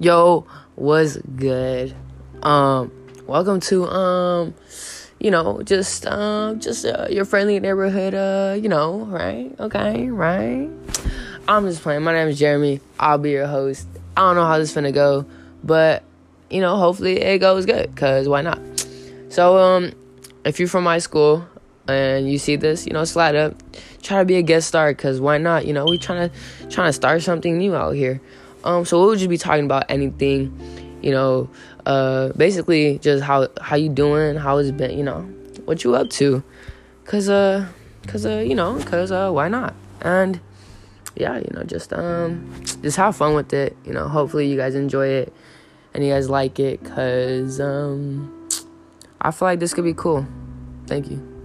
Yo, was good? Um, welcome to um, you know, just um, just uh, your friendly neighborhood. Uh, you know, right? Okay, right. I'm just playing. My name is Jeremy. I'll be your host. I don't know how this finna go, but you know, hopefully it goes good. Cause why not? So um, if you're from my school and you see this, you know, slide up. Try to be a guest star. Cause why not? You know, we trying to trying to start something new out here. Um, so we'll just be talking about anything, you know, uh, basically just how how you doing, how it's been, you know, what you up to, cause uh, cause uh, you know, cause uh, why not? And yeah, you know, just um, just have fun with it. You know, hopefully you guys enjoy it and you guys like it, cause um, I feel like this could be cool. Thank you.